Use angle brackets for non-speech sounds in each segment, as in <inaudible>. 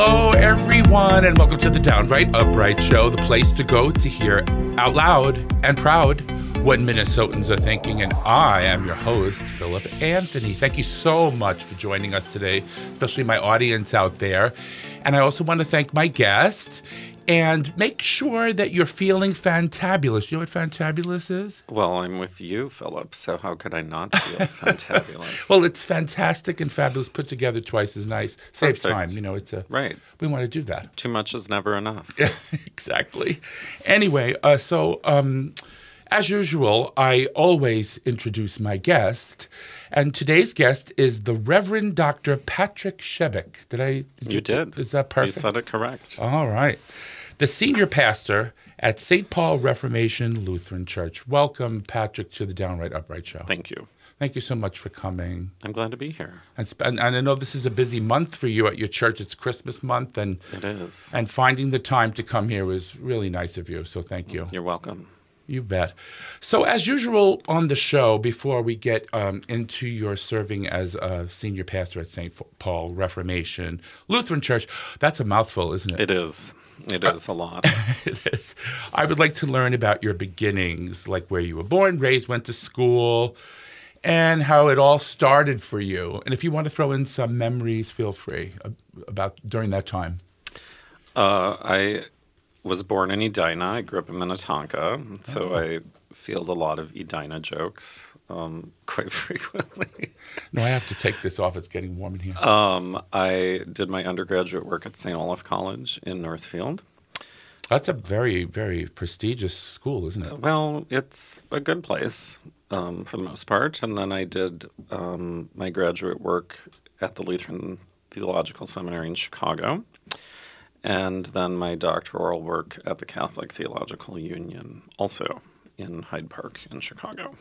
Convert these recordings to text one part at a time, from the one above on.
Hello, everyone, and welcome to the Downright Upright Show, the place to go to hear out loud and proud what Minnesotans are thinking. And I am your host, Philip Anthony. Thank you so much for joining us today, especially my audience out there. And I also want to thank my guest and make sure that you're feeling fantabulous. You know what fantabulous is? Well, I'm with you, Philip, so how could I not feel <laughs> fantabulous? Well, it's fantastic and fabulous put together twice as nice. Save Perfect. time, you know, it's a right. we want to do that. Too much is never enough. <laughs> exactly. Anyway, uh, so um, as usual, I always introduce my guest, and today's guest is the Reverend Dr. Patrick Shebeck. Did I? You did. Is that perfect? You said it correct. All right. The senior pastor at St. Paul Reformation Lutheran Church. Welcome, Patrick, to the Downright Upright Show. Thank you. Thank you so much for coming. I'm glad to be here. And, sp- and, and I know this is a busy month for you at your church. It's Christmas month, and It is. and finding the time to come here was really nice of you. So thank you. You're welcome. You bet. So, as usual on the show, before we get um, into your serving as a senior pastor at St. Paul Reformation Lutheran Church, that's a mouthful, isn't it? It is. It is a lot. <laughs> it is. I would like to learn about your beginnings, like where you were born, raised, went to school, and how it all started for you. And if you want to throw in some memories, feel free uh, about during that time. Uh, I was born in Edina. I grew up in Minnetonka, so I field a lot of Edina jokes um, <laughs> quite frequently. No, I have to take this off. It's getting warm in here. Um, I did my undergraduate work at St. Olaf College in Northfield. That's a very, very prestigious school, isn't it? Well, it's a good place um, for the most part. And then I did um, my graduate work at the Lutheran Theological Seminary in Chicago. And then my doctoral work at the Catholic Theological Union, also in Hyde Park in Chicago.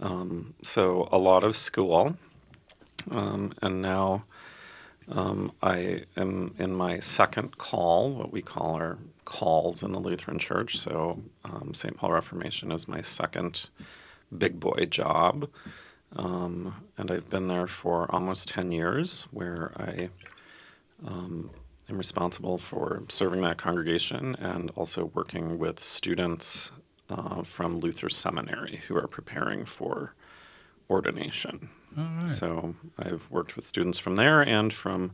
Um, so a lot of school. Um, and now um, I am in my second call, what we call our calls in the Lutheran Church. So um, St. Paul Reformation is my second big boy job. Um, and I've been there for almost 10 years, where I um, am responsible for serving that congregation and also working with students uh, from Luther Seminary who are preparing for ordination. So I've worked with students from there and from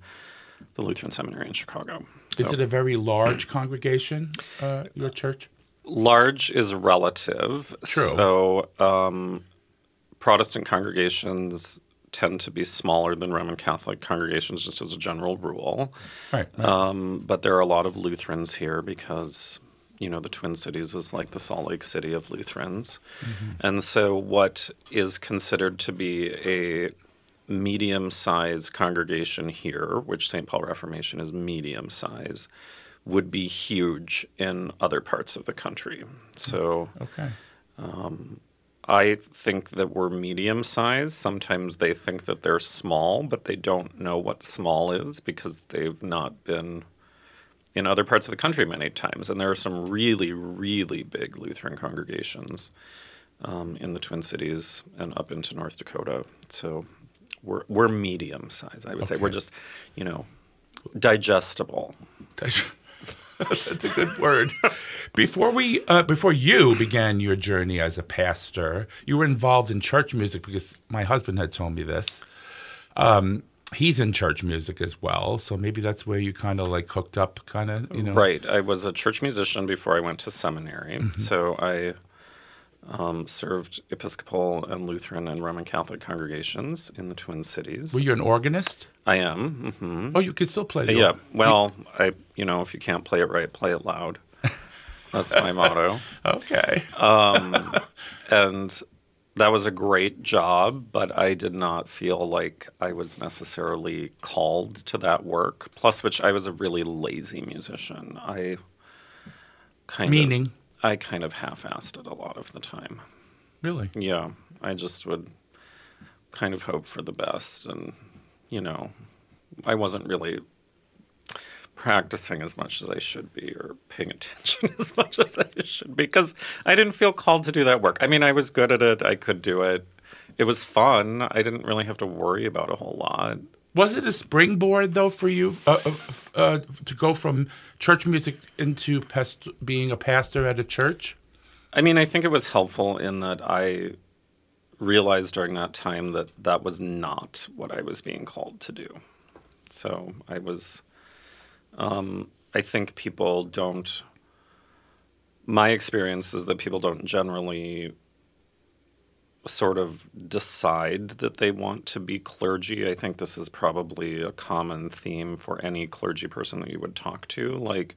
the Lutheran Seminary in Chicago. Is So it a very large congregation, uh, your church? large is relative. True. So um, Protestant congregations tend to be smaller than Roman Catholic congregations, just as a general rule. Right. right. Um, but there are a lot of Lutherans here because, you know, the Twin Cities is like the Salt Lake City of Lutherans. Mm-hmm. And so, what is considered to be a medium sized congregation here, which St. Paul Reformation is medium size, would be huge in other parts of the country. So, okay. Um, I think that we're medium sized. Sometimes they think that they're small, but they don't know what small is because they've not been in other parts of the country many times. And there are some really, really big Lutheran congregations um, in the Twin Cities and up into North Dakota. So we're, we're medium size, I would say. We're just, you know, digestible. <laughs> That's a good word. Before we, uh, before you began your journey as a pastor, you were involved in church music because my husband had told me this. Um, he's in church music as well, so maybe that's where you kind of like hooked up, kind of, you know. Right. I was a church musician before I went to seminary. So I um, served Episcopal and Lutheran and Roman Catholic congregations in the Twin Cities. Were you an organist? I am. Mm-hmm. Oh, you could still play. The Yeah. org- Well, I you know if you can't play it right, play it loud. <laughs> That's my motto. Okay. Um, And that was a great job, but I did not feel like I was necessarily called to that work. Plus, which I was a really lazy musician. I kind Meaning? of I kind of half-assed it a lot of the time. Really? Yeah, I just would kind of hope for the best, and you know, I wasn't really practicing as much as I should be or paying attention <laughs> as much as I should be because I didn't feel called to do that work. I mean, I was good at it, I could do it. It was fun. I didn't really have to worry about a whole lot. Was it a springboard though for you uh, uh, uh, to go from church music into past- being a pastor at a church? I mean, I think it was helpful in that I realized during that time that that was not what I was being called to do. So I was, um, I think people don't, my experience is that people don't generally sort of decide that they want to be clergy. I think this is probably a common theme for any clergy person that you would talk to. Like,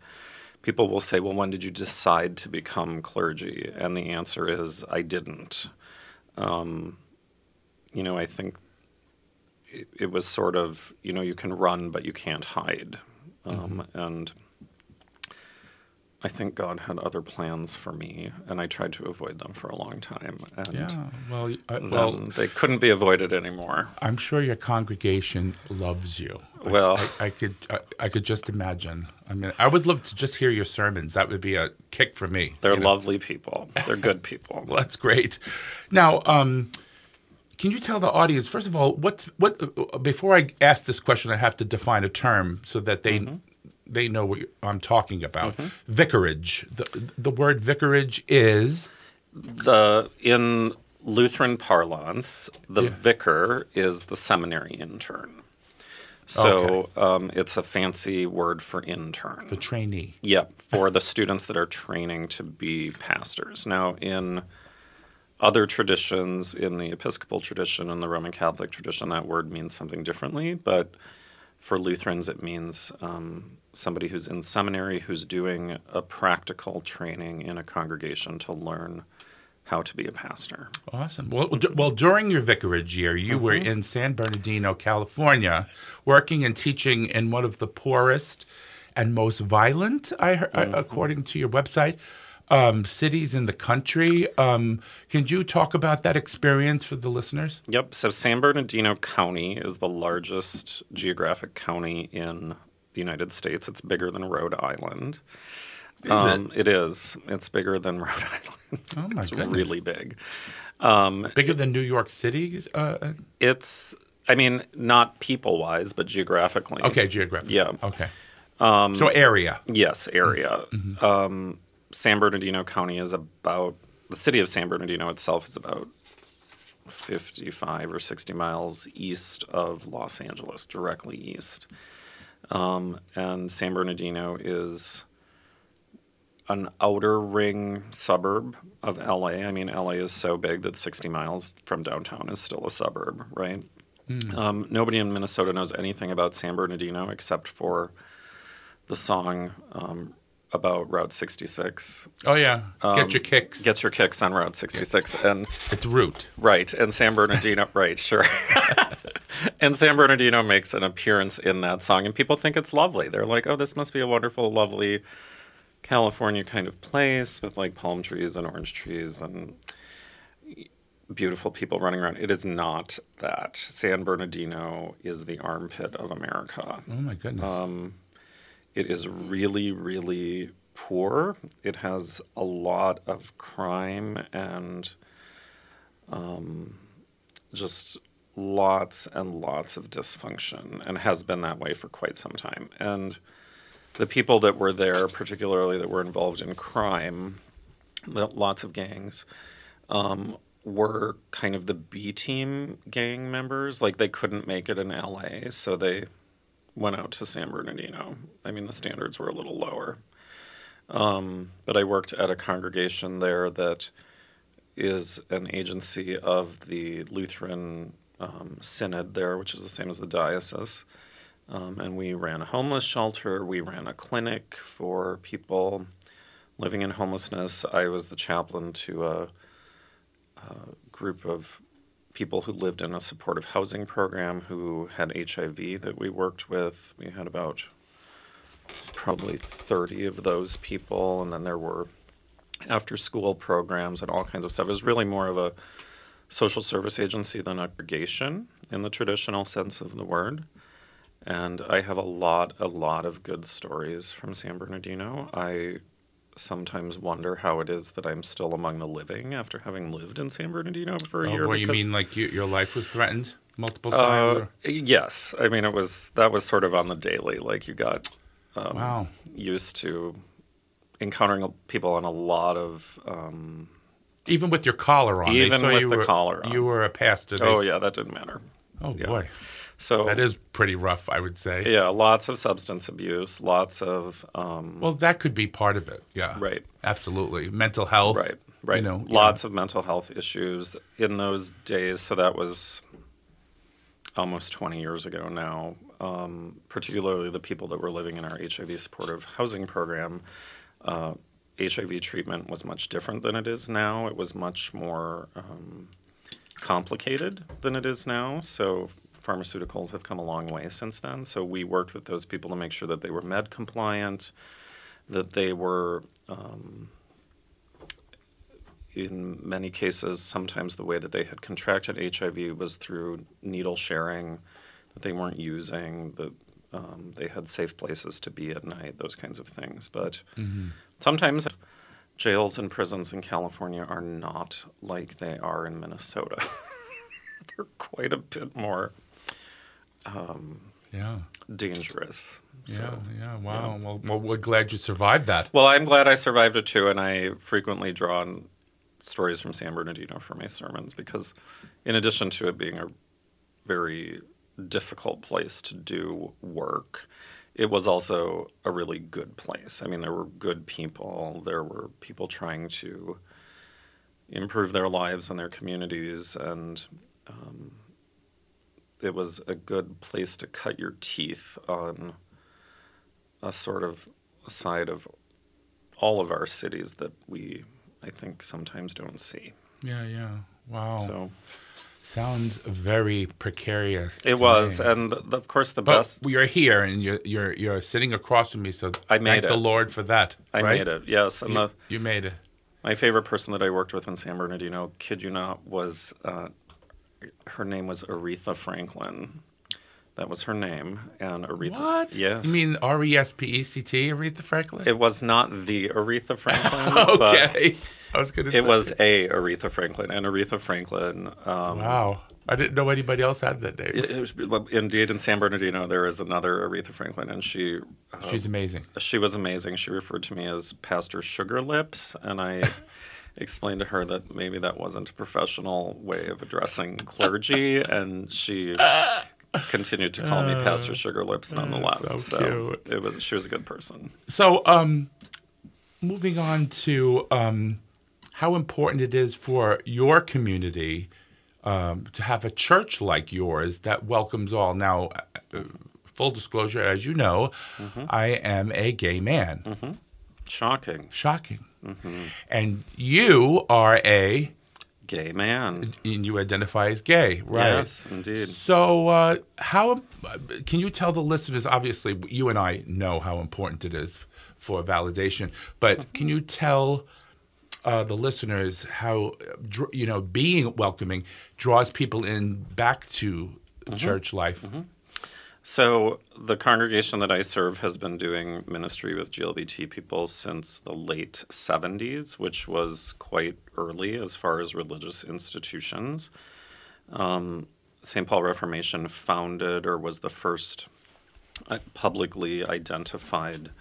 people will say, Well, when did you decide to become clergy? And the answer is, I didn't. Um, you know, I think it, it, was sort of, you know, you can run, but you can't hide. Um, mm-hmm. And I think God had other plans for me, and I tried to avoid them for a long time. And yeah, well, I, well, they couldn't be avoided anymore. I'm sure your congregation loves you. Well, I, I, I could, I, could just imagine. I mean, I would love to just hear your sermons. That would be a kick for me. They're you know? lovely people. They're good people. <laughs> well, that's great. Now, um, can you tell the audience first of all what's what? Before I ask this question, I have to define a term so that they mm-hmm they know what I'm talking about. Mm-hmm. Vicarage. The the word vicarage is the in Lutheran parlance, the yeah. vicar is the seminary intern. So okay. um, it's a fancy word for intern. The trainee. Yep, for the students that are training to be pastors. Now, in other traditions, in the Episcopal tradition and the Roman Catholic tradition, that word means something differently. But for Lutherans, it means um, somebody who's in seminary who's doing a practical training in a congregation to learn how to be a pastor. Awesome. Well, d- well during your vicarage year, you mm-hmm. were in San Bernardino, California, working and teaching in one of the poorest and most violent, I, mm-hmm. I according to your website, um, cities in the country. Um, can you talk about that experience for the listeners? Yep. So San Bernardino County is the largest geographic county in the United States. It's bigger than Rhode Island. Is um, it? It is. It's bigger than <laughs> Rhode Island. Oh my it's goodness. really big. Um, bigger than New York City. Uh, uh, it's. I mean, not people wise, but geographically. Okay, geographically. Yeah. Okay. Um, so area. Yes, area. Mm-hmm. San Bernardino County is about the city of San Bernardino itself is about 55 or 60 miles east of Los Angeles, directly east. Um, and San Bernardino is an outer ring suburb of LA. I mean, LA is so big that 60 miles from downtown is still a suburb, right? Mm. Um, nobody in Minnesota knows anything about San Bernardino except for the song um, about Route 66. Oh yeah, get um, your kicks. Get your kicks on Route 66, yeah. and it's route. Right, and San Bernardino. <laughs> right, sure. <laughs> and San Bernardino makes an appearance in that song, and people think it's lovely. They're like, "Oh, this must be a wonderful, lovely California kind of place with like palm trees and orange trees and." beautiful people running around. It is not that. San Bernardino is the armpit of America. Oh my goodness. Um, it is really, really poor. It has a lot of crime and um, just lots and lots of dysfunction, and has been that way for quite some time. And the people that were there, particularly that were involved in crime, lots of gangs, um, were kind of the B team gang members. Like they couldn't make it in LA, so they went out to San Bernardino. I mean, the standards were a little lower. Um, but I worked at a congregation there that is an agency of the Lutheran um, Synod there, which is the same as the diocese. Um, and we ran a homeless shelter. We ran a clinic for people living in homelessness. I was the chaplain to a, a group of people who lived in a supportive housing program who had HIV that we worked with. We had about probably 30 of those people, and then there were after school programs and all kinds of stuff. It was really more of a social service agency than a congregation in the traditional sense of the word. And I have a lot, a lot of good stories from San Bernardino. I sometimes wonder how it is that I'm still among the living after having lived in San Bernardino for a oh, year. Boy, you mean like you, your life was threatened? multiple times? Uh, yes, I mean it was that was sort of on the daily. Like you got um, wow. used to encountering people on a lot of. Um, Even with your collar on. Even with you the were, collar on. You were a pastor. They oh yeah, that didn't matter. Oh yeah. boy, So that is pretty rough, I would say. yeah, lots of substance abuse, lots of um, Well, that could be part of it. Yeah. right, Absolutely. Mental health. right, right. You know, lots of mental health issues in those days. So that was almost 20 years ago now. Um, particularly the people that were living in our HIV supportive housing program. Uh, HIV treatment was much different than it is now. It was much more um, complicated than it is now. So pharmaceuticals have come a long way since then. So we worked with those people to make sure that they were med compliant, that they were. Um, in many cases, sometimes the way that they had contracted HIV was through needle sharing that they weren't using, that um, they had safe places to be at night, those kinds of things. But Mhm. sometimes jails and prisons in California are not like they are in Minnesota. <laughs> They're quite a bit more um, Yeah. dangerous. Yeah. So, Yeah. Wow. Well, well, we're glad you survived that. Well, I'm glad I survived it too, and I frequently draw on stories from San Bernardino for my sermons because, in addition to it being a very difficult place to do work, it was also a really good place. I mean, there were good people, there were people trying to improve their lives and their communities, and um, it was a good place to cut your teeth on a sort of side of all of our cities that we, I think, sometimes don't see. Yeah. Yeah. Wow. So Sounds very precarious. it was, me. and the, of course, the But best. you're here and you're you're you're sitting across from me, so I made thank it. the Lord for that. I right? made it, yes. And You, the, you made it. my favorite person that I worked with in San Bernardino, kid you not, was uh, her name was Aretha Franklin. That was her name, and Aretha. What? Yes. You mean R E S P E C T, Aretha Franklin? it was not the Aretha <laughs> Franklin. But okay. I was gonna say it was a Aretha Franklin, and Aretha Franklin. Um, Wow. I didn't know anybody else had that name. It, it was, indeed, in San Bernardino, there is another Aretha Franklin, and she uh, She's amazing. she was amazing. She referred to me as Pastor Sugar Lips, and I <laughs> explained to her that maybe that wasn't a professional way of addressing <laughs> clergy, and she continued to call me Pastor Sugar Lips nonetheless. Uh, so so it was she was a good person. So, um, moving on to um, how important it is for your community um, to have a church like yours that welcomes all. Now, uh, full disclosure, as you know, Mm-hmm. I am a gay man. Shocking, Shocking. Mm-hmm. And you are a, gay man. and you identify as gay, right? Yes, indeed. So, uh, how can you tell the listeners? Obviously, you and I know how important it is for validation, but can you tell uh, the listeners how you know being welcoming draws people in back to church life? So the congregation that I serve has been doing ministry with GLBT people since the late 70s, which was quite early as far as religious institutions. Um, St. Paul Reformation founded or was the first uh, publicly identified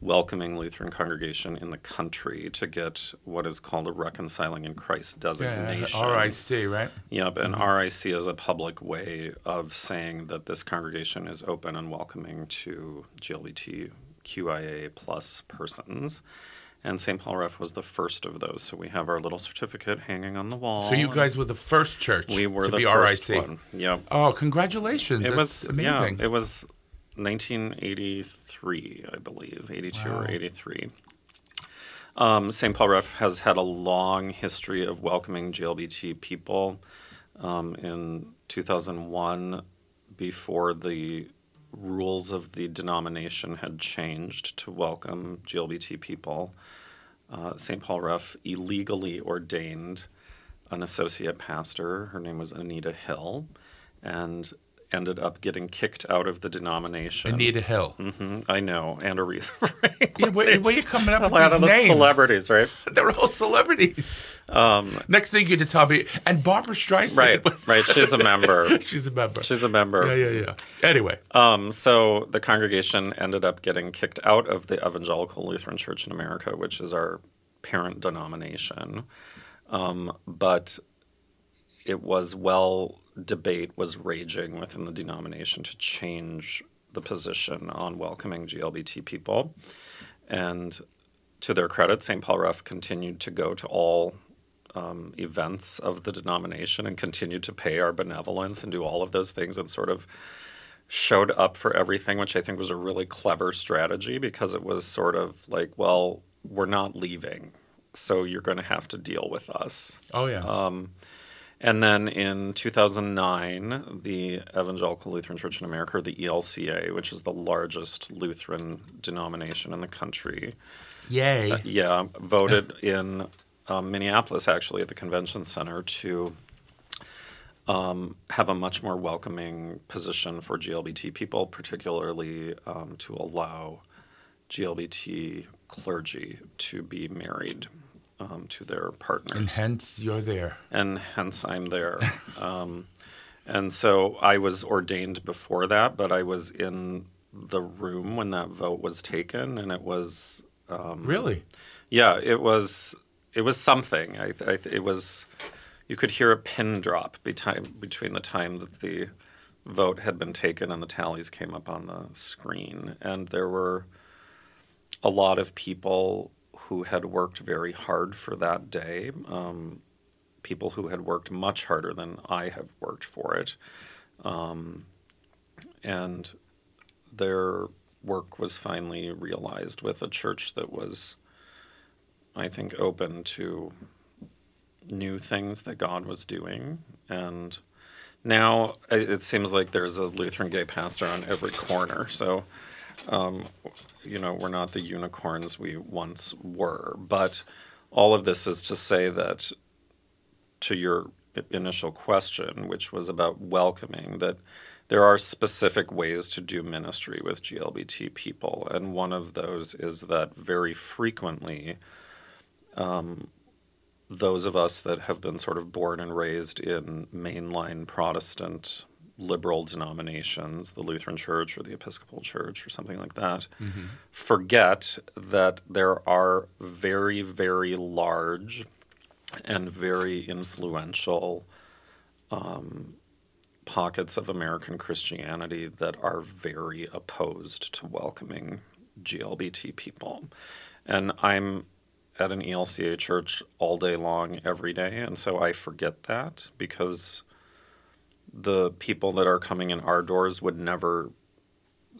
welcoming Lutheran congregation in the country to get what is called a reconciling in Christ designation. Yeah. RIC, right? Yep, and mm-hmm. RIC is a public way of saying that this congregation is open and welcoming to GLBTQIA plus persons. And St. Paul Ref was the first of those. So we have our little certificate hanging on the wall. So you guys were the first church we were to the be first RIC. one. Yep. Oh, congratulations! It That's was amazing. Yeah, it was 1983, I believe, 82 Wow. or 83. Um, St. Paul Ref has had a long history of welcoming GLBT people. Um, in 2001, before the rules of the denomination had changed to welcome GLBT people, uh, St. Paul Ref illegally ordained an associate pastor. Her name was Anita Hill, and ended up getting kicked out of the denomination. Anita Hill. hmm I know, and Aretha Franklin. <laughs> Yeah, where, where you coming up A with lot of the names? celebrities, right? <laughs> They're all celebrities. Um, Next thing you to tell me, and Barbra Streisand. right, <laughs> right. She's a member. She's a member. She's a member. yeah, yeah, yeah. Anyway, Um, so the congregation ended up getting kicked out of the Evangelical Lutheran Church in America, which is our parent denomination. Um, but it was well, debate was raging within the denomination to change the position on welcoming GLBT people. And to their credit, St. Paul Ref continued to go to all um, events of the denomination and continued to pay our benevolence and do all of those things and sort of showed up for everything, which I think was a really clever strategy because it was sort of like, well, we're not leaving, so you're going to have to deal with us. oh yeah. Um, and then in 2009, the Evangelical Lutheran Church in America, or the ELCA, which is the largest Lutheran denomination in the country, Yay. uh, yeah, voted in um, Minneapolis actually at the convention center to um, have a much more welcoming position for GLBT people, particularly um, to allow GLBT clergy to be married um, to their partners and hence you're there. and hence I'm there. <laughs> um, and so I was ordained before that, but I was in the room when that vote was taken, and it was Really? yeah, it was it was something. I, I it was you could hear a pin drop between between the time that the vote had been taken and the tallies came up on the screen, and there were a lot of people who had worked very hard for that day. Um, people who had worked much harder than I have worked for it, um, and their work was finally realized with a church that was, I think, open to new things that God was doing. And now it seems like there's a Lutheran gay pastor on every corner. So, um, you know, we're not the unicorns we once were. But all of this is to say that to your initial question, which was about welcoming, that there are specific ways to do ministry with GLBT people. And one of those is that very frequently, um, those of us that have been sort of born and raised in mainline Protestant liberal denominations, the Lutheran Church or the Episcopal Church or something like that, forget that there are very, very large and very influential um, pockets of American Christianity that are very opposed to welcoming GLBT people. And I'm at an ELCA church all day long, every day, and so I forget that because the people that are coming in our doors would never,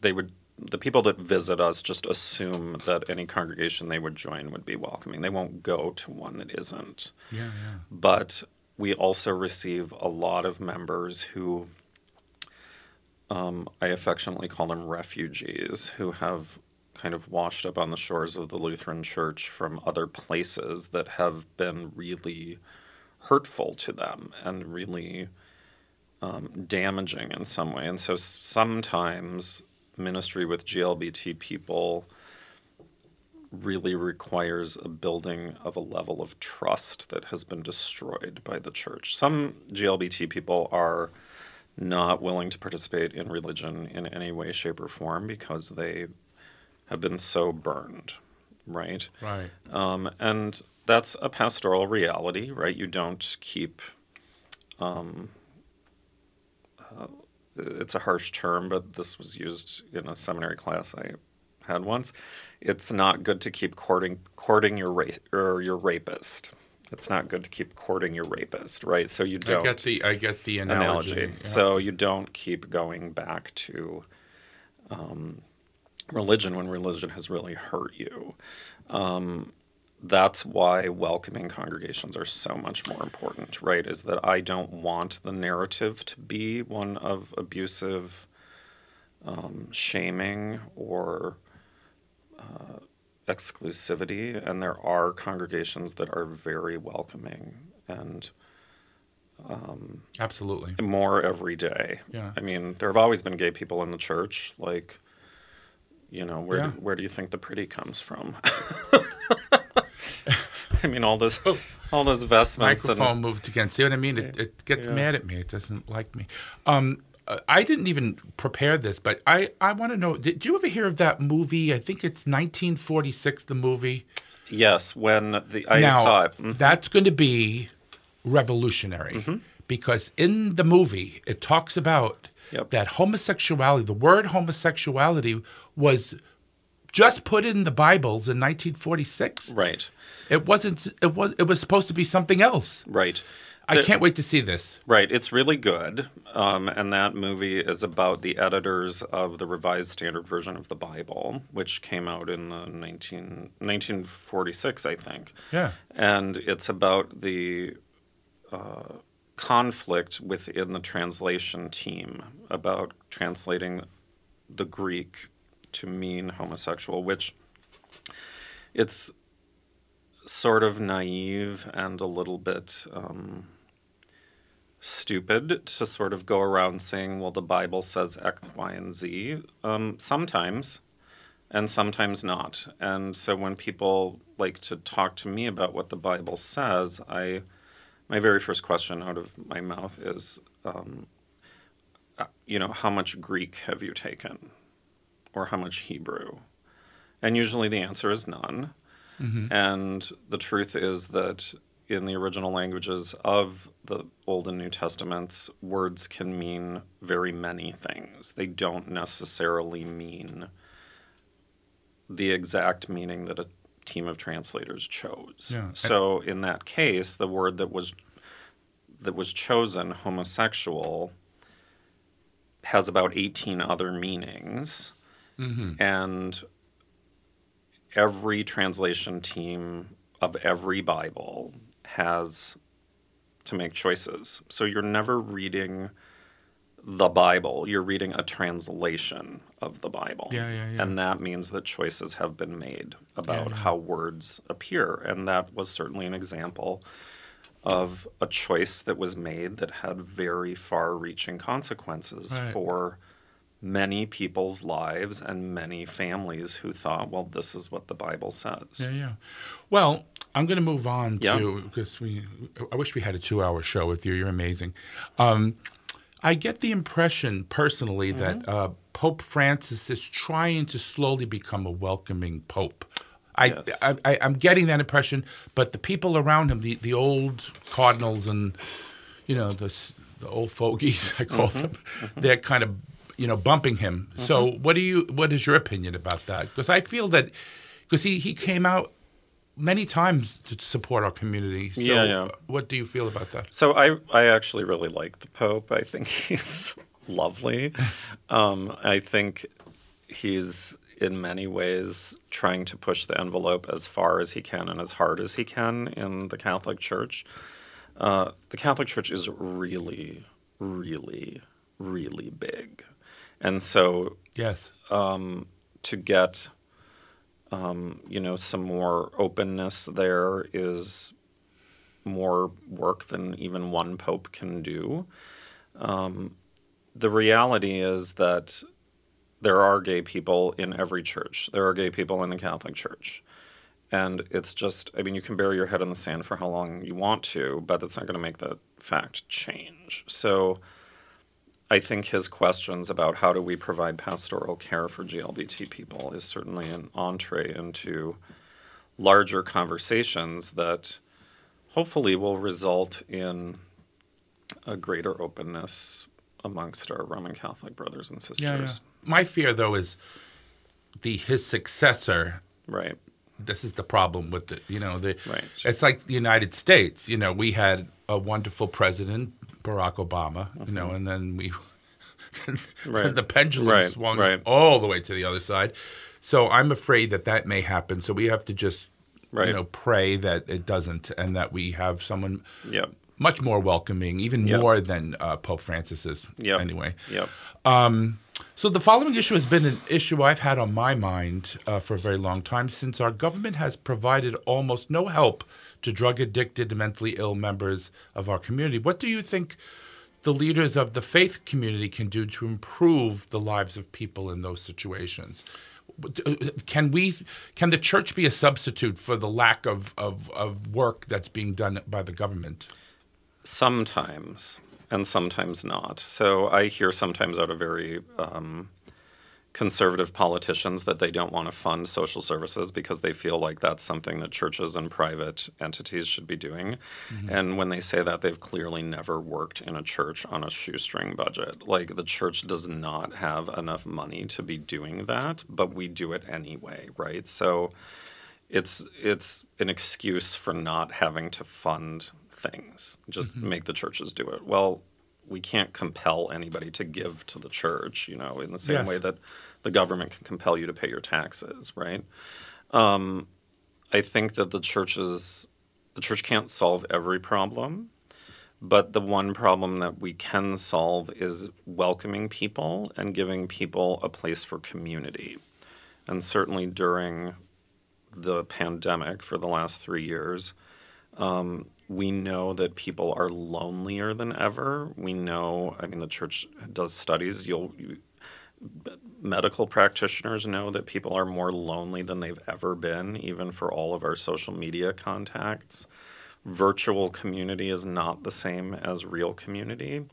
they would, the people that visit us just assume that any congregation they would join would be welcoming. They won't go to one that isn't Yeah, yeah. but we also receive a lot of members who um, I affectionately call them refugees who have kind of washed up on the shores of the Lutheran Church from other places that have been really hurtful to them and really um, damaging in some way. And so sometimes ministry with GLBT people really requires a building of a level of trust that has been destroyed by the church. Some GLBT people are not willing to participate in religion in any way, shape, or form because they have been so burned, right? Right. Um, and that's a pastoral reality, right? You don't keep. Um, it's a harsh term, but this was used in a seminary class I had once. It's not good to keep courting courting your ra- or your rapist. It's not good to keep courting your rapist, right? So you don't I get the I get the analogy. analogy. Yeah. So you don't keep going back to um, religion when religion has really hurt you. Um, that's why welcoming congregations are so much more important, right? Is that I don't want the narrative to be one of abusive um, shaming or uh, exclusivity. And there are congregations that are very welcoming and Absolutely. more every day. Yeah. I mean, there have always been gay people in the church. Like, you know, where Yeah. do, where do you think the pretty comes from? <laughs> <laughs> I mean, all this, all those vestments. microphone And, moved again. See what I mean? It, it gets Yeah. mad at me. It doesn't like me. Um, uh, I didn't even prepare this, but I, I want to know did you ever hear of that movie? I think it's 1946, the movie. yes, when the I now, saw it. Mhm. that's going to be revolutionary Mm-hmm. because in the movie, it talks about Yep. that homosexuality, the word homosexuality was just put in the Bibles in 1946. Right, It wasn't. It was. It was supposed to be something else. right. I The- can't wait to see this. Right, it's really good. Um, and that movie is about the editors of the Revised Standard Version of the Bible, which came out in the 19, 1946, I think. Yeah. And it's about the uh, conflict within the translation team about translating the Greek to mean homosexual, which it's sort of naive and a little bit um, stupid to sort of go around saying, well, the Bible says X, Y, and Z. Um, sometimes, and sometimes not. And so when people like to talk to me about what the Bible says, I my very first question out of my mouth is, um, uh, you know, how much Greek have you taken, or how much Hebrew? And usually the answer is none. Mm-hmm. And the truth is that in the original languages of the Old and New Testaments, words can mean very many things. They don't necessarily mean the exact meaning that a team of translators chose. Yeah. So in that case, the word that was that was chosen, homosexual, has about 18 other meanings. Mm-hmm. And every translation team of every Bible has to make choices. So you're never reading the Bible, you're reading a translation of the Bible. Yeah, yeah, yeah. And that means that choices have been made about yeah. how words appear. And that was certainly an example of a choice that was made that had very far reaching consequences Right. for many people's lives and many families who thought, well, this is what the Bible says. Yeah, yeah. Well, I'm going to move on Yeah. to because we. I wish we had a two-hour show with you. You're amazing. Um, I get the impression personally that Mm-hmm. uh, Pope Francis is trying to slowly become a welcoming pope. I, Yes. I, I'm getting that impression, but the people around him, the, the old cardinals and you know the the old fogies, <laughs> I call Mm-hmm. them, they're kind of you know bumping him. So what do you what is your opinion about that? Because I feel that because he he came out many times to support our community. So Yeah, yeah. what do you feel about that? So I, I actually really like the Pope. I think <laughs> he's lovely. <laughs> Um, I think he's in many ways trying to push the envelope as far as he can and as hard as he can in the Catholic Church. Uh, the Catholic Church is really, really, really big. And so Yes. to get um, you know some more openness there is more work than even one pope can do. Um, the reality is that there are gay people in every church. There are gay people in the Catholic Church. And it's just, I mean, you can bury your head in the sand for how long you want to, but it's not going to make that fact change. So I think his questions about how do we provide pastoral care for GLBT people is certainly an entree into larger conversations that hopefully will result in a greater openness amongst our Roman Catholic brothers and sisters. Yeah, yeah. My fear, though, is the his successor. Right. This is the problem with the, you know, the. Right. It's like the United States. You know, we had a wonderful president, Barack Obama. You know, and then we, <laughs> Mm-hmm. Right. the pendulum Right, swung right. all the way to the other side. So I'm afraid that that may happen. So we have to just, you know, pray that it doesn't, and that we have someone Yep. much more welcoming, even Yep. more than uh, Pope Francis is. Yep. Anyway. Yep. So the following issue has been an issue I've had on my mind uh, for a very long time since our government has provided almost no help to drug addicted, mentally ill members of our community. What do you think the leaders of the faith community can do to improve the lives of people in those situations? Can we? Can the church be a substitute for the lack of, of, of work that's being done by the government? Sometimes, and sometimes not. So I hear sometimes out of very um, conservative politicians that they don't want to fund social services because they feel like that's something that churches and private entities should be doing. Mm-hmm. And when they say that, they've clearly never worked in a church on a shoestring budget. Like the church does not have enough money to be doing that, but we do it anyway, right? So it's it's an excuse for not having to fund things. Just mm-hmm. make the churches do it. Well, we can't compel anybody to give to the church, you know, in the same yes. way that the government can compel you to pay your taxes, right? Um, I think that the churches, the church can't solve every problem, but the one problem that we can solve is welcoming people and giving people a place for community. And certainly during the pandemic for the last three years, um, we know that people are lonelier than ever. We know, I mean, the church does studies. You'll you, medical practitioners know that people are more lonely than they've ever been, even for all of our social media contacts. Virtual community is not the same as real community.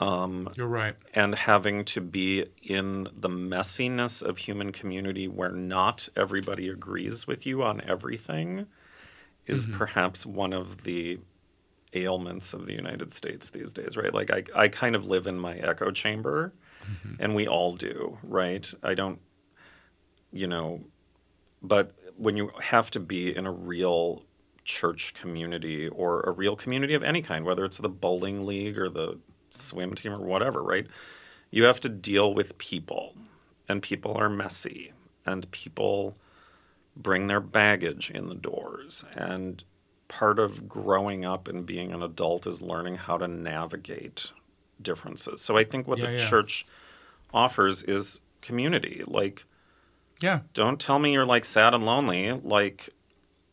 Um, You're right. And having to be in the messiness of human community where not everybody agrees with you on everything is mm-hmm. perhaps one of the ailments of the United States these days, right? Like I, I kind of live in my echo chamber, mm-hmm. and we all do, right? I don't, you know, but when you have to be in a real church community or a real community of any kind, whether it's the bowling league or the swim team or whatever, right? You have to deal with people, and people are messy, and people bring their baggage in the doors. And part of growing up and being an adult is learning how to navigate differences. So I think what yeah, the yeah. church offers is community. Like, yeah, don't tell me you're like sad and lonely. Like,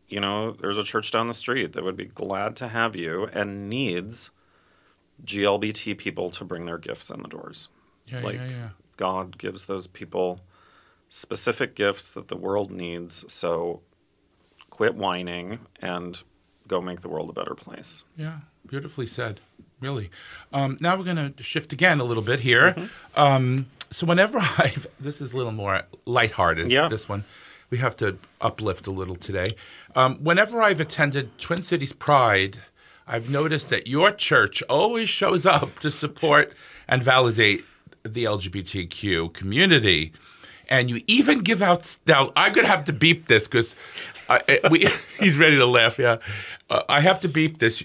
you know, there's a church down the street that would be glad to have you and needs GLBT people to bring their gifts in the doors. Yeah, like, yeah, yeah. God gives those people specific gifts that the world needs. So quit whining and go make the world a better place. Yeah, beautifully said. Really. Um, now we're going to shift again a little bit here. Mm-hmm. Um, so whenever <laughs> I've, this is a little more lighthearted. Yeah. This one, we have to uplift a little today. Um, whenever I've attended Twin Cities Pride, I've noticed that your church always shows up to support and validate the LGBTQ community and you even give out. Now I'm gonna have to beep this because we <laughs> he's ready to laugh. Yeah, uh, I have to beep this,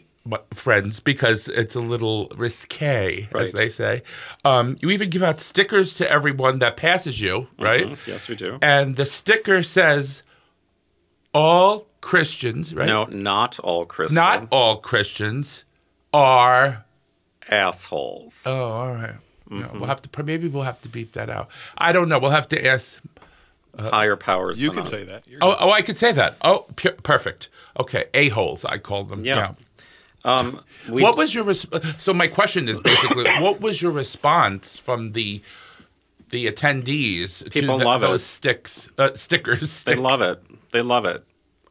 friends, because it's a little risque, right. as they say. Um, you even give out stickers to everyone that passes you, right? Mm-hmm. Yes, we do. And the sticker says, "All Christians." Right? No, not all Christians. Not all Christians are assholes. Oh, all right. Mm-hmm. we'll have to maybe we'll have to beep that out. I don't know. We'll have to ask uh, higher powers. You can say that. oh, oh, I could say that. Oh, pu- perfect. Okay, a holes. I call them. Yeah. Um, what was your res- so? My question is basically, <coughs> what was your response from the the attendees People to the, love those it. sticks uh, stickers? Sticks. They love it. They love it.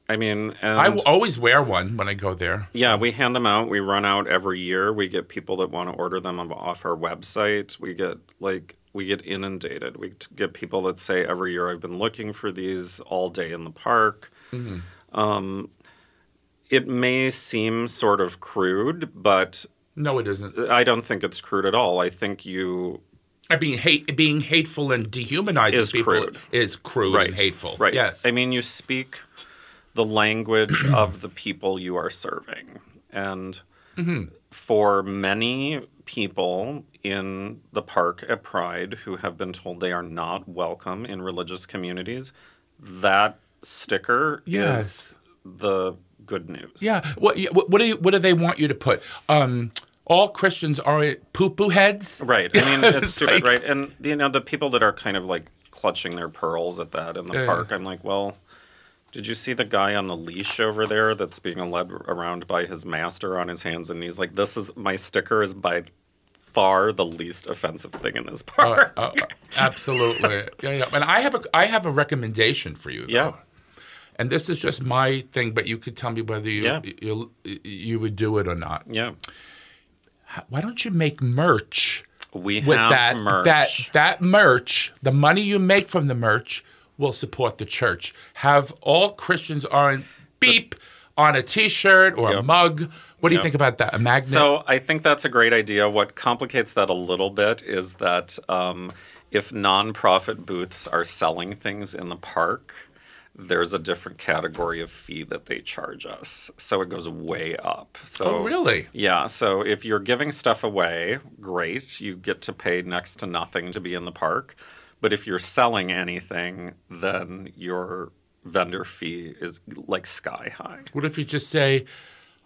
I mean, I always wear one when I go there. Yeah, we hand them out. We run out every year. We get people that want to order them off our website. We get like we get inundated. We get people that say every year I've been looking for these all day in the park. Mm-hmm. Um, it may seem sort of crude, but no, it isn't. I don't think it's crude at all. I think you I mean, hate being hateful and dehumanizing is people crude. is crude right. and hateful. Right. Yes. I mean, you speak the language <clears throat> of the people you are serving. And mm-hmm. for many people in the park at Pride who have been told they are not welcome in religious communities, that sticker yes. is the good news. Yeah. What what do you, what do they want you to put? Um, all Christians are poo poo heads. Right. I mean, <laughs> it's, it's stupid, like... right? And you know, the people that are kind of like clutching their pearls at that in the yeah. park, I'm like, well, did you see the guy on the leash over there that's being led around by his master on his hands and knees? Like, this is my sticker is by far the least offensive thing in this Uh, park. uh, absolutely. <laughs> Yeah, yeah. And I have a I have a recommendation for you. Though. Yeah. And this is just my thing, but you could tell me whether you Yeah. you, you would do it or not. yeah. Why don't you make merch We with have that merch. that that merch? The money you make from the merch will support the church. Have all Christians on beep on a T-shirt or a mug. What do you Yep. think about that? A magnet? So I think that's a great idea. What complicates that a little bit is that um, if nonprofit booths are selling things in the park, there's a different category of fee that they charge us. So it goes way up. So oh, really? Yeah. So if you're giving stuff away, great. You get to pay next to nothing to be in the park. But if you're selling anything, then your vendor fee is like sky high. What if you just say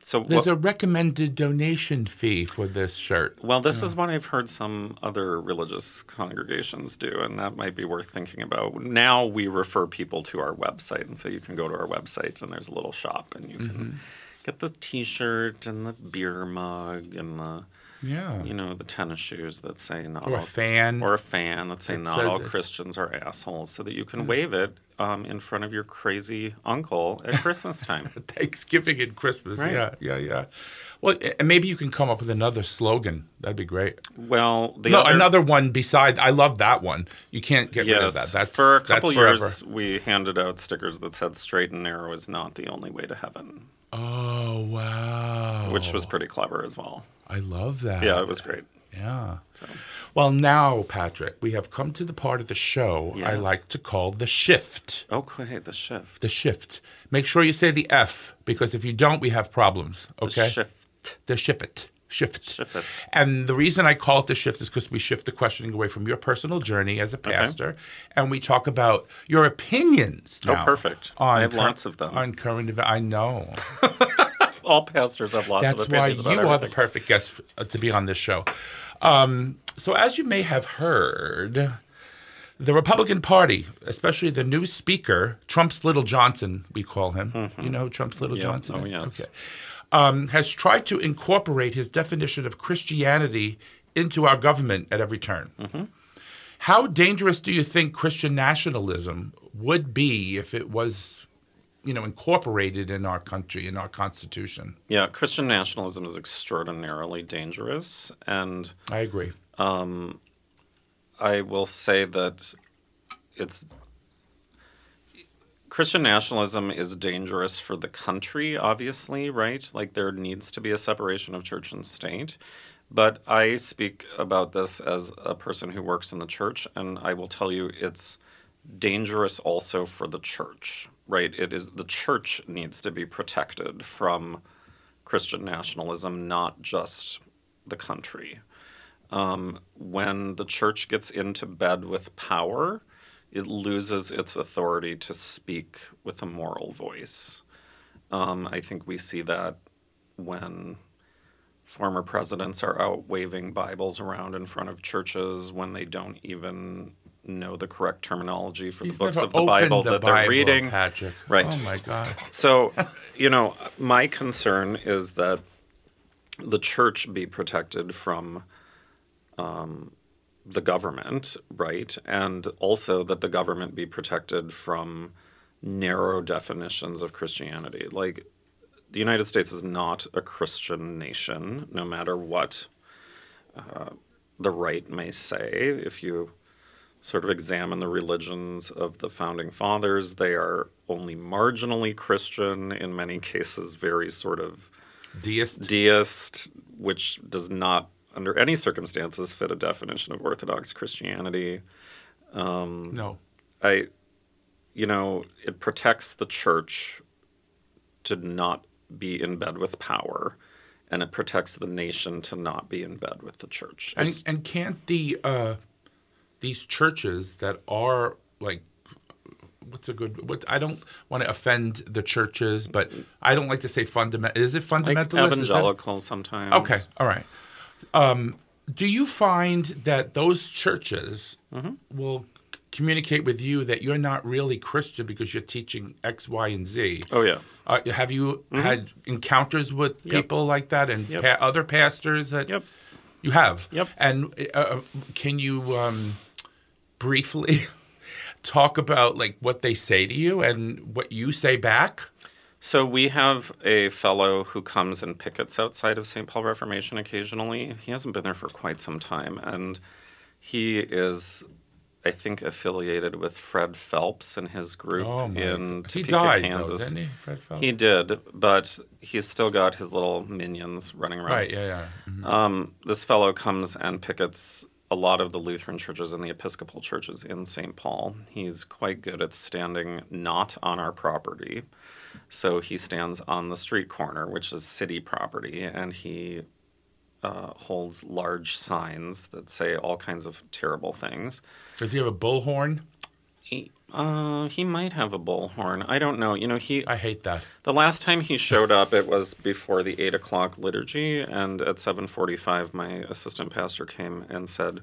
So there's what- a recommended donation fee for this shirt? Well, this is what I've heard some other religious congregations do, and that might be worth thinking about. Now we refer people to our website, and so you can go to our website, and there's a little shop, and you Mm-hmm. can get the T-shirt and the beer mug and the Yeah. you know the tennis shoes that say not or a all, fan. or a fan that say It not says all it. Christians are assholes, so that you can wave it um, in front of your crazy uncle at Christmas time. <laughs> Thanksgiving and Christmas. Right. Yeah, yeah, yeah. Well, and maybe you can come up with another slogan. That'd be great. well, the no, other, another one beside. I love that one. You can't get rid of that. That's for a couple years we handed out stickers that said "Straight and narrow is not the only way to heaven," Oh wow! which was pretty clever as well. I love that. Yeah, it was great. Yeah. Well, now, Patrick, we have come to the part of the show I like to call the shift. Okay, the shift. The shift. Make sure you say the F because if you don't, we have problems. Okay. The shift. The shift. Shift. Shift it. And the reason I call it the shift is because we shift the questioning away from your personal journey as a pastor, and we talk about your opinions. Oh, perfect. On I have cur- lots of them. on current event. I know. <laughs> All pastors have lots That's of why opinions you about are the perfect guest to be on this show. Um, so, as you may have heard, the Republican Party, especially the new speaker, Trump's Little Johnson, we call him. You know Trump's Little Mm-hmm. Yeah. Johnson? Oh, yes. Okay. Um, has tried to incorporate his definition of Christianity into our government at every turn. Mm-hmm. How dangerous do you think Christian nationalism would be if it was, you know, incorporated in our country, in our constitution? Yeah, Christian nationalism is extraordinarily dangerous, and I agree. Um, I will say that it's Christian nationalism is dangerous for the country, obviously, right? Like there needs to be a separation of church and state. But I speak about this as a person who works in the church, and I will tell you it's dangerous also for the church, right? It is the church needs to be protected from Christian nationalism, not just the country um, when the church gets into bed with power, it loses its authority to speak with a moral voice. Um, I think we see that when former presidents are out waving Bibles around in front of churches when they don't even know the correct terminology for He's the books of the Bible the that they're reading. Patrick. Right. Oh my God. So, <laughs> you know, my concern is that the church be protected from um, the government, right? And also that the government be protected from narrow definitions of Christianity. Like, the United States is not a Christian nation, no matter what uh, the right may say. If you sort of examine the religions of the founding fathers, they are only marginally Christian, in many cases, very sort of Deist. deist, which does not, under any circumstances, fit a definition of Orthodox Christianity. no. I, you know, it protects the church to not be in bed with power, and it protects the nation to not be in bed with the church. And, and can't the uh, these churches that are like what's a good what I don't want to offend the churches, but I don't like to say fundamental. Is it like fundamentalist? Is that- evangelical sometimes. Okay, all right. Um, do you find that those churches Mm-hmm. will communicate with you that you're not really Christian because you're teaching X, Y, and Z? Oh yeah. Uh, have you had encounters with Mm-hmm. Yep. people like that and Yep. pa- other pastors that Yep. You have. Yep. And uh, can you um, briefly <laughs> talk about like what they say to you and what you say back? So we have a fellow who comes and pickets outside of St. Paul Reformation occasionally. He hasn't been there for quite some time, and he is, I think, affiliated with Fred Phelps and his group Oh in God. he Topeka, died Kansas. though, didn't he? Fred Phelps. He did, but he's still got his little minions running around. right. Yeah. Yeah. Mhm. Um, this fellow comes and pickets a lot of the Lutheran churches and the Episcopal churches in St. Paul. He's quite good at standing not on our property. So he stands on the street corner, which is city property, and he uh, holds large signs that say all kinds of terrible things. Does he have a bullhorn? He, uh, he might have a bullhorn. I don't know. You know, he I hate that. the last time he showed up, it was before the eight o'clock liturgy, and at seven forty-five, my assistant pastor came and said,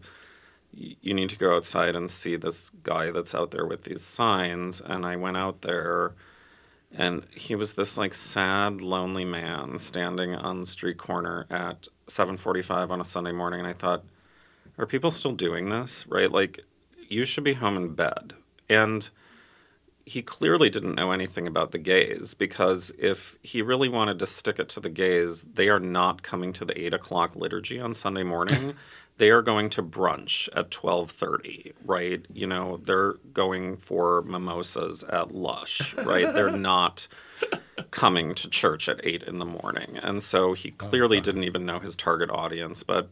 "You need to go outside and see this guy that's out there with these signs." And I went out there, and he was this like sad, lonely man standing on the street corner at seven forty-five on a Sunday morning, and I thought, "Are people still doing this? Right? Like, you should be home in bed." And he clearly didn't know anything about the gays because if he really wanted to stick it to the gays, they are not coming to the eight o'clock liturgy on Sunday morning. <laughs> they are going to brunch at twelve thirty, right? You know, they're going for mimosas at Lush, right? they're <laughs> not coming to church at eight in the morning, and so he oh, clearly didn't even know his target audience, but.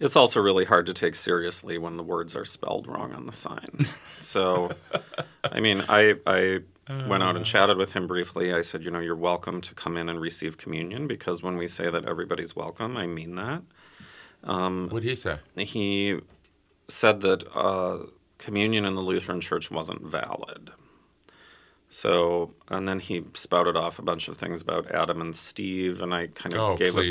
It's also really hard to take seriously when the words are spelled wrong on the sign. <laughs> So, I mean, I I went out and chatted with him briefly. I said, you know, you're welcome to come in and receive communion because when we say that everybody's welcome, I mean that. What did he say? He said that uh, communion in the Lutheran Church wasn't valid. So, and then he spouted off a bunch of things about Adam and Steve, and I kind of Oh, gave a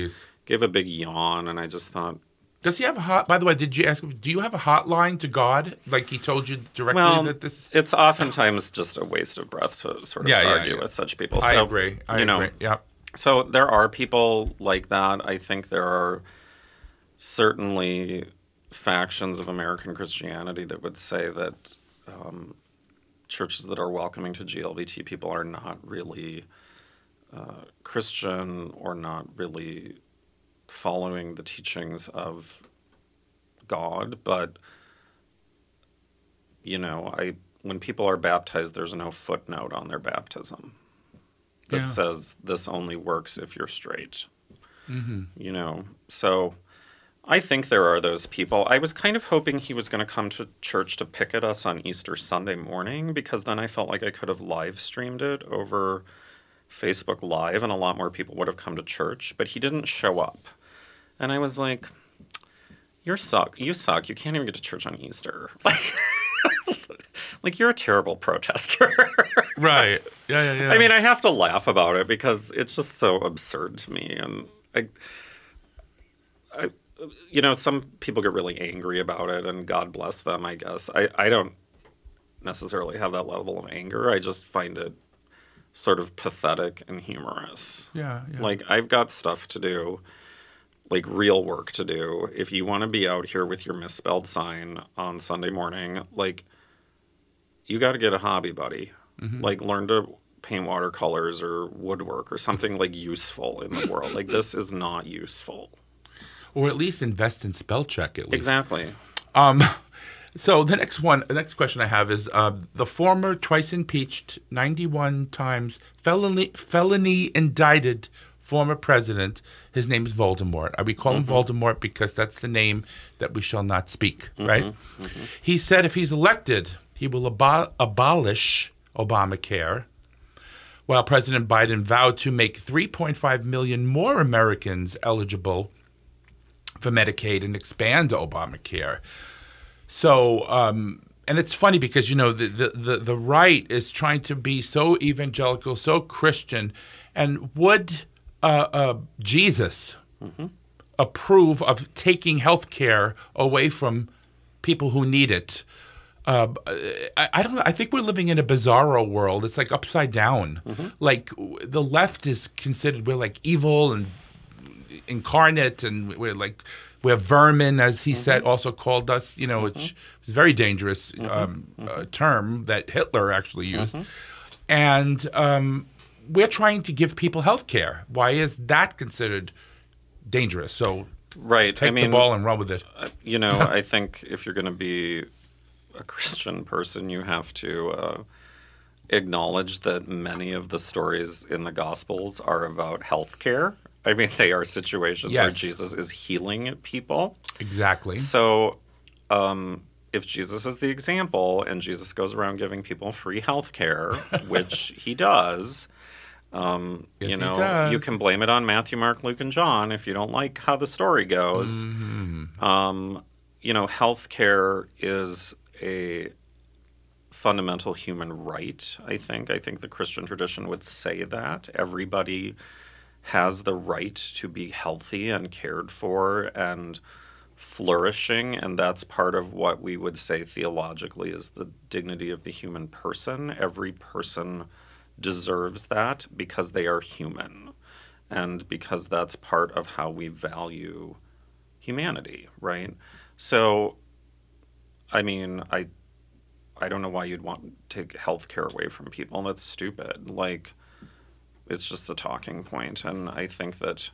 gave a big yawn, and I just thought, Does he have a hot? By the way, did you ask? Do you have a hotline to God? Like he told you directly well, that this? it's oftentimes just a waste of breath to sort of Yeah, yeah, argue yeah. with such people. I So, agree. I you know, agree. Yeah. So there are people like that. I think there are certainly factions of American Christianity that would say that um, churches that are welcoming to GLBT people are not really uh, Christian or not really following the teachings of God. But you know, I when people are baptized, there's no footnote on their baptism that Yeah. says this only works if you're straight. Mm-hmm. You know, so I think there are those people. I was kind of hoping he was going to come to church to picket us on Easter Sunday morning because then I felt like I could have live streamed it over Facebook Live and a lot more people would have come to church, but he didn't show up. And I was like, "You're suck. You suck. You can't even get to church on Easter." <laughs> Like like you're a terrible protester. <laughs> Right. Yeah. Yeah. Yeah. I mean, I have to laugh about it because it's just so absurd to me, and I, I, you know, some people get really angry about it, and God bless them. I guess I, I don't necessarily have that level of anger. I just find it sort of pathetic and humorous. yeah. Yeah. Like I've got stuff to do, like real work to do. If you want to be out here with your misspelled sign on Sunday morning, like you got to get a hobby, buddy. Like learn to paint watercolors or woodwork or something like useful in the world. Like this is not useful. or at least invest in spell check. At least. Exactly. Um, so the next one, the next question I have is uh, the former twice impeached, ninety-one times felony felony indicted former president. His name is Voldemort. We call him mm-hmm. Voldemort because that's the name that we shall not speak. Mm-hmm. Right? Mm-hmm. He said if he's elected, he will abo- abolish Obamacare. While President Biden vowed to make 3.5 million more Americans eligible for Medicaid and expand Obamacare. So, um, and it's funny because you know the, the the the right is trying to be so evangelical, so Christian, and would uh, uh, Jesus approve of taking health care away from people who need it? Uh, I, I don't know. I think we're living in a bizarro world. It's like upside down. Like the left is considered we're like evil and incarnate and we're like we're vermin, as he Mm-hmm. said, also called us, you know, which was a very dangerous Mm-hmm. um, uh, term that Hitler actually used. And um, we're trying to give people health care. Why is that considered dangerous? So Right. take I mean, the ball and run with it. you know, I think if you're going to be a Christian person, you have to uh, acknowledge that many of the stories in the Gospels are about health care. I mean, they are situations where Jesus is healing people. Exactly. So, um, if Jesus is the example and Jesus goes around giving people free health care, <laughs> which he does, um, Yes, you know, you can blame it on Matthew, Mark, Luke, and John if you don't like how the story goes. Mm-hmm. Um, you know, health care is a fundamental human right, I think. I think the Christian tradition would say that. Everybody has the right to be healthy and cared for and flourishing, and that's part of what we would say theologically is the dignity of the human person. Every person deserves that because they are human and because that's part of how we value humanity, right? So, I mean, I I don't know why you'd want to take health care away from people. That's stupid. Like, it's just a talking. And I think that,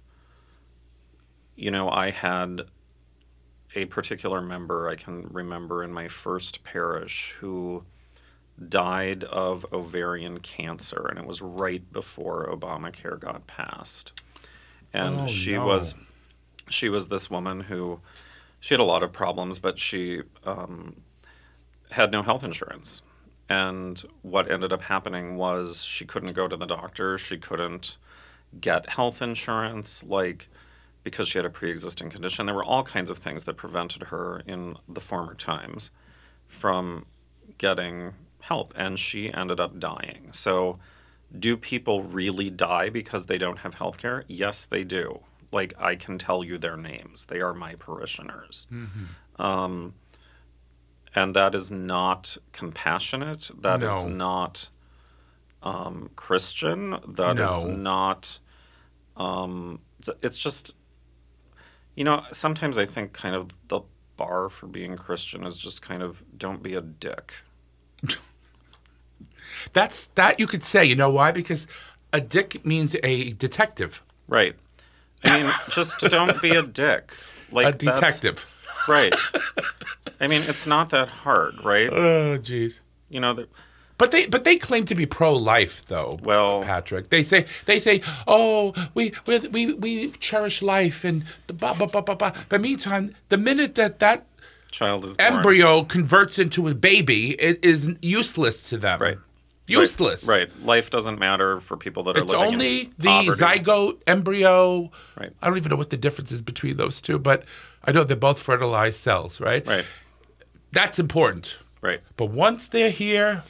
you know, I had a particular member I can remember in my first parish who died of ovarian cancer, and it was right before Obamacare got passed. And Oh, she no. was she was this woman who she had a lot of problems, but she um, had no health insurance. And what ended up happening was she couldn't go to the doctor. She couldn't get health insurance, like because she had a pre-existing condition. There were all kinds of things that prevented her in the former times from getting help, and she ended up dying. So, do people really die because they don't have health care? Yes, they do. Like I can tell you their names. They are my parishioners. Um, and that is not compassionate. That is No. not um, Christian. That is No. not. Um, it's just, you know, sometimes I think kind of the bar for being Christian is just kind of don't be a dick. <laughs> That's that you could say. You know why? Because a dick means a detective, Right. I mean, just don't be a dick. Like a detective. Right. I mean, it's not that hard, right? Oh, jeez. You know, the, But they but they claim to be pro-life, though. Well- Patrick, they say they say, oh, we we we, we cherish life and the blah blah blah blah blah. But meantime, the minute that that child is born. embryo converts into a baby, it is useless to them. Right. Useless. Right. Life doesn't matter for people that are It's living only in the poverty. zygote embryo. Right. I don't even know what the difference is between those two, but I know they're both fertilized cells, right? Right. That's important. Right. But once they're here,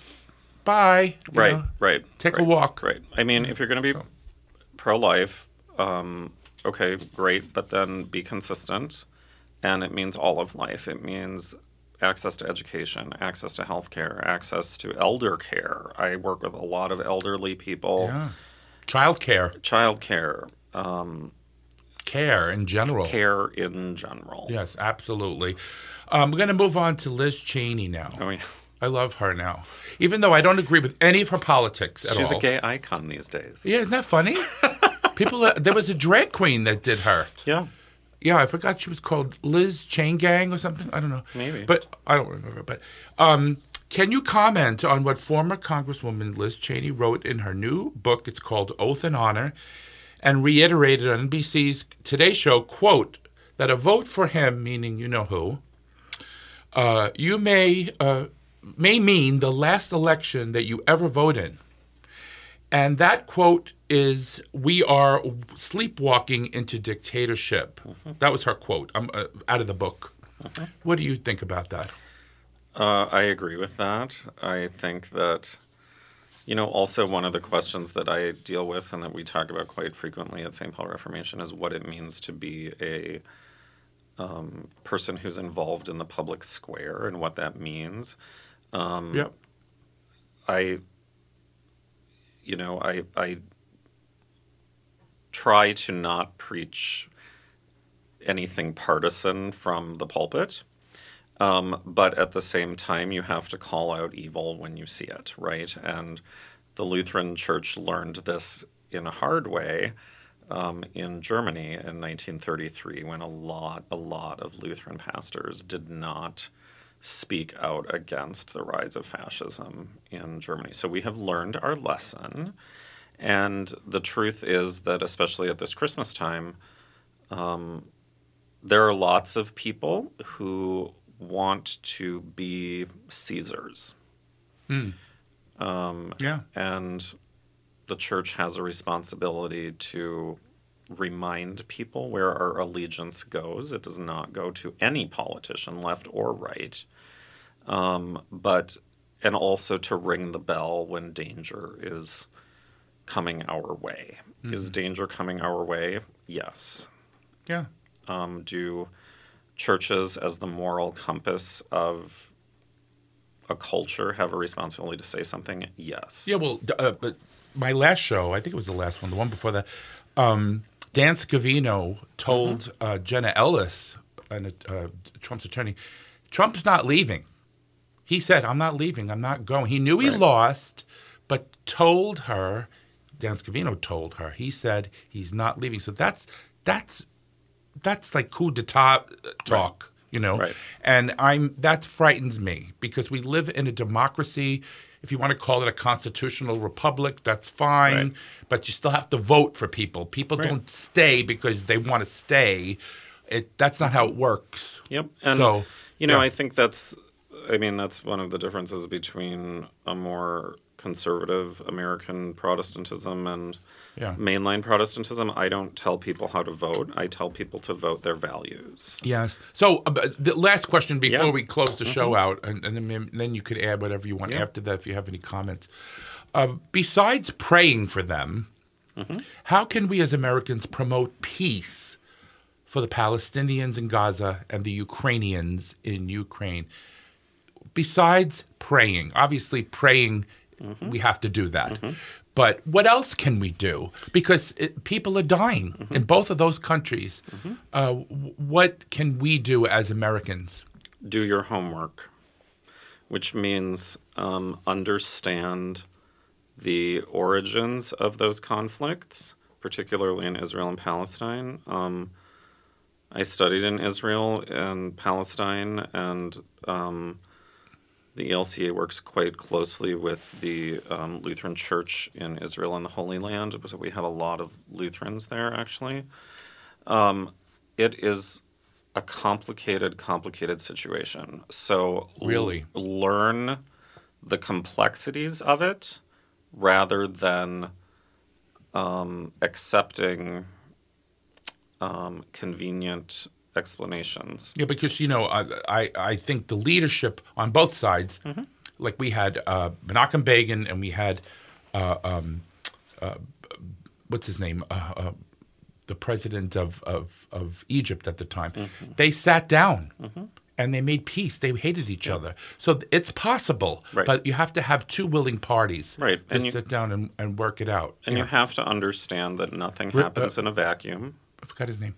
bye. Right. know. Right. Take a walk. Right. I mean, if you're going to be pro-life, um, okay, great, but then be consistent, and it means all of life. It means access to education, access to healthcare, access to elder care. I work with a lot of elderly people. Yeah. Child care, Child care, um, care in general. care in general. Yes, absolutely. Um, we're going to move on to Liz Cheney now. I mean, I love her now, even though I don't agree with any of her politics at she's all. a gay icon these days. Yeah, isn't that funny? <laughs> People, uh, there was a drag queen that did her. Yeah. Yeah, I forgot she was called Liz Chain Gang or something. I don't know. Maybe. But I don't remember. But um, can you comment on what former Congresswoman Liz Cheney wrote in her new book? It's called Oath and Honor, and reiterated on NBC's Today Show, quote, that a vote for him, meaning you know who, uh, you may uh, may mean the last election that you ever vote in. And that quote is, "We are sleepwalking into dictatorship." That was her quote. I'm uh, out of the book. What do you think about that? Uh, I agree with that. I think that, you know, also one of the questions that I deal with and that we talk about quite frequently at St. Paul Reformation is what it means to be a um, person who's involved in the public square and what that means. Um, Yep. I, you know, I, I try to not preach anything partisan from the pulpit. Um, but at the same time, you have to call out evil when you see it, right? And the Lutheran Church learned this in a hard way um, in Germany in 1933, when a lot, a lot of Lutheran pastors did not speak out against the rise of fascism in Germany. So we have learned our lesson, and the truth is that, especially at this Christmas time, um, there are lots of people who want to be Caesars. Um, Yeah. and the church has a responsibility to remind people where our allegiance goes. It does not go to any politician, left or right. Um, but and also to ring the bell when danger is coming our way. Is danger coming our way? Yes. Yeah. Um, do churches, as the moral compass of a culture, have a responsibility to say something? Yes. Yeah, well, uh, but my last show, I think it was the last one, the one before that, um, Dan Scavino told uh, Jenna Ellis, an, uh, Trump's attorney, Trump's not leaving. He said, I'm not leaving. I'm not going. He knew he Right. lost, but told her, Dan Scavino told her, he said he's not leaving. So that's, that's, that's like coup d'etat uh, talk, you know? Right. And I'm that frightens me because we live in a democracy. If you want to call it a constitutional republic, that's fine, Right. but you still have to vote for people. People Right. don't stay because they want to stay. It that's not how it works. Yep. And So, you know, yeah. I think that's I mean, that's one of the differences between a more conservative American Protestantism and Yeah. mainline Protestantism. I don't tell people how to vote. I tell people to vote their values. Yes. So uh, the last question before Yeah. Mm-hmm. we close the show out, and, and then, then you could add whatever you want Yeah. after that if you have any comments. Uh, besides praying for them, Mm-hmm. how can we as Americans promote peace for the Palestinians in Gaza and the Ukrainians in Ukraine? Besides praying, obviously praying, Mm-hmm. we have to do that. But what else can we do? Because it, people are dying Mm-hmm. in both of those countries. Uh, what can we do as Americans? do your homework, which means um, understand the origins of those conflicts, particularly in Israel and Palestine. Um, I studied in Israel and Palestine, and um, the ELCA works quite closely with the um, Lutheran Church in Israel and the Holy Land. So we have a lot of Lutherans there, actually. Um, it is a complicated, complicated situation. So l- Really? learn the complexities of it rather than um, accepting um, convenient explanations. Yeah, because you know, I I, I think the leadership on both sides, Mm-hmm. like we had uh, Menachem Begin and we had, uh, um, uh, what's his name, uh, uh, the president of, of of Egypt at the time. Mm-hmm. They sat down. And they made peace. They hated each other. So it's possible, Right. but you have to have two willing parties Right, to and you- sit down and, and work it out. And Yeah. you have to understand that nothing happens uh, in a vacuum. Forgot his name.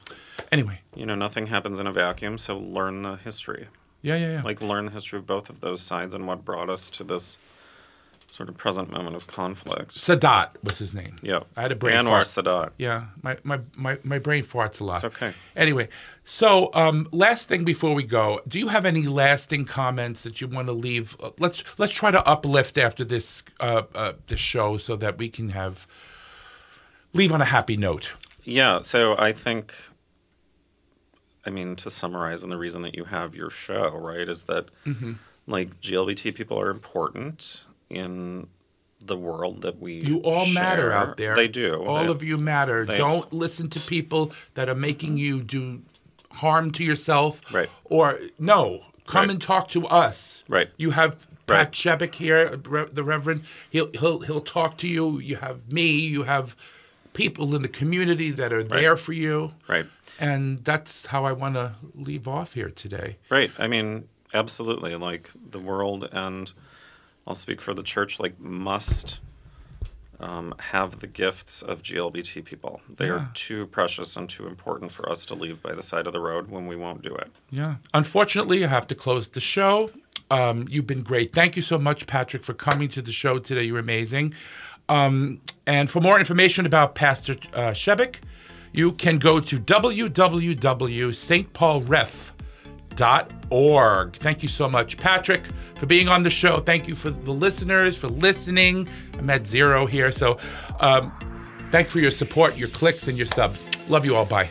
Anyway, You know, nothing happens in a vacuum, so learn the history. yeah, yeah, yeah. Like, learn the history of both of those sides and what brought us to this sort of present moment of conflict. Sadat was his name. Yeah. I had a brain Anwar fart. Sadat. Yeah, my, my, my, my brain farts a lot. It's okay. Anyway, so um, last thing before we go, do you have any lasting comments that you want to leave? Uh, Let's let's try to uplift after this uh, uh, this show so that we can have leave on a happy note. Yeah, so I think, I mean, to summarize, and the reason that you have your show, right, is that Mm-hmm. like GLBT people are important in the world that we You all matter out there. They do. All They- of you matter. they- Don't listen to people that are making you do harm to yourself. Right. Or no, come Right. and talk to us. Right. You have Right. Pat Shebeck here, the Reverend. He'll he'll he'll talk to you. You have me. You have people in the community that are there for you. Right. And that's how I want to leave off here today. Right. I mean, absolutely. Like the world, and I'll speak for the church. Like must um, have the gifts of GLBT people. They Yeah. are too precious and too important for us to leave by the side of the road when we won't do it. Yeah. Unfortunately, I have to close the show. Um, you've been great. Thank you so much, Patrick, for coming to the show today. You're amazing. Um, and for more information about Pastor uh, Shebeck, you can go to www.stpaulref.org. Thank you so much, Patrick, for being on the show. Thank you for the listeners for listening. I'm at zero here, so um, thanks for your support, your clicks, and your subs. Love you all. Bye.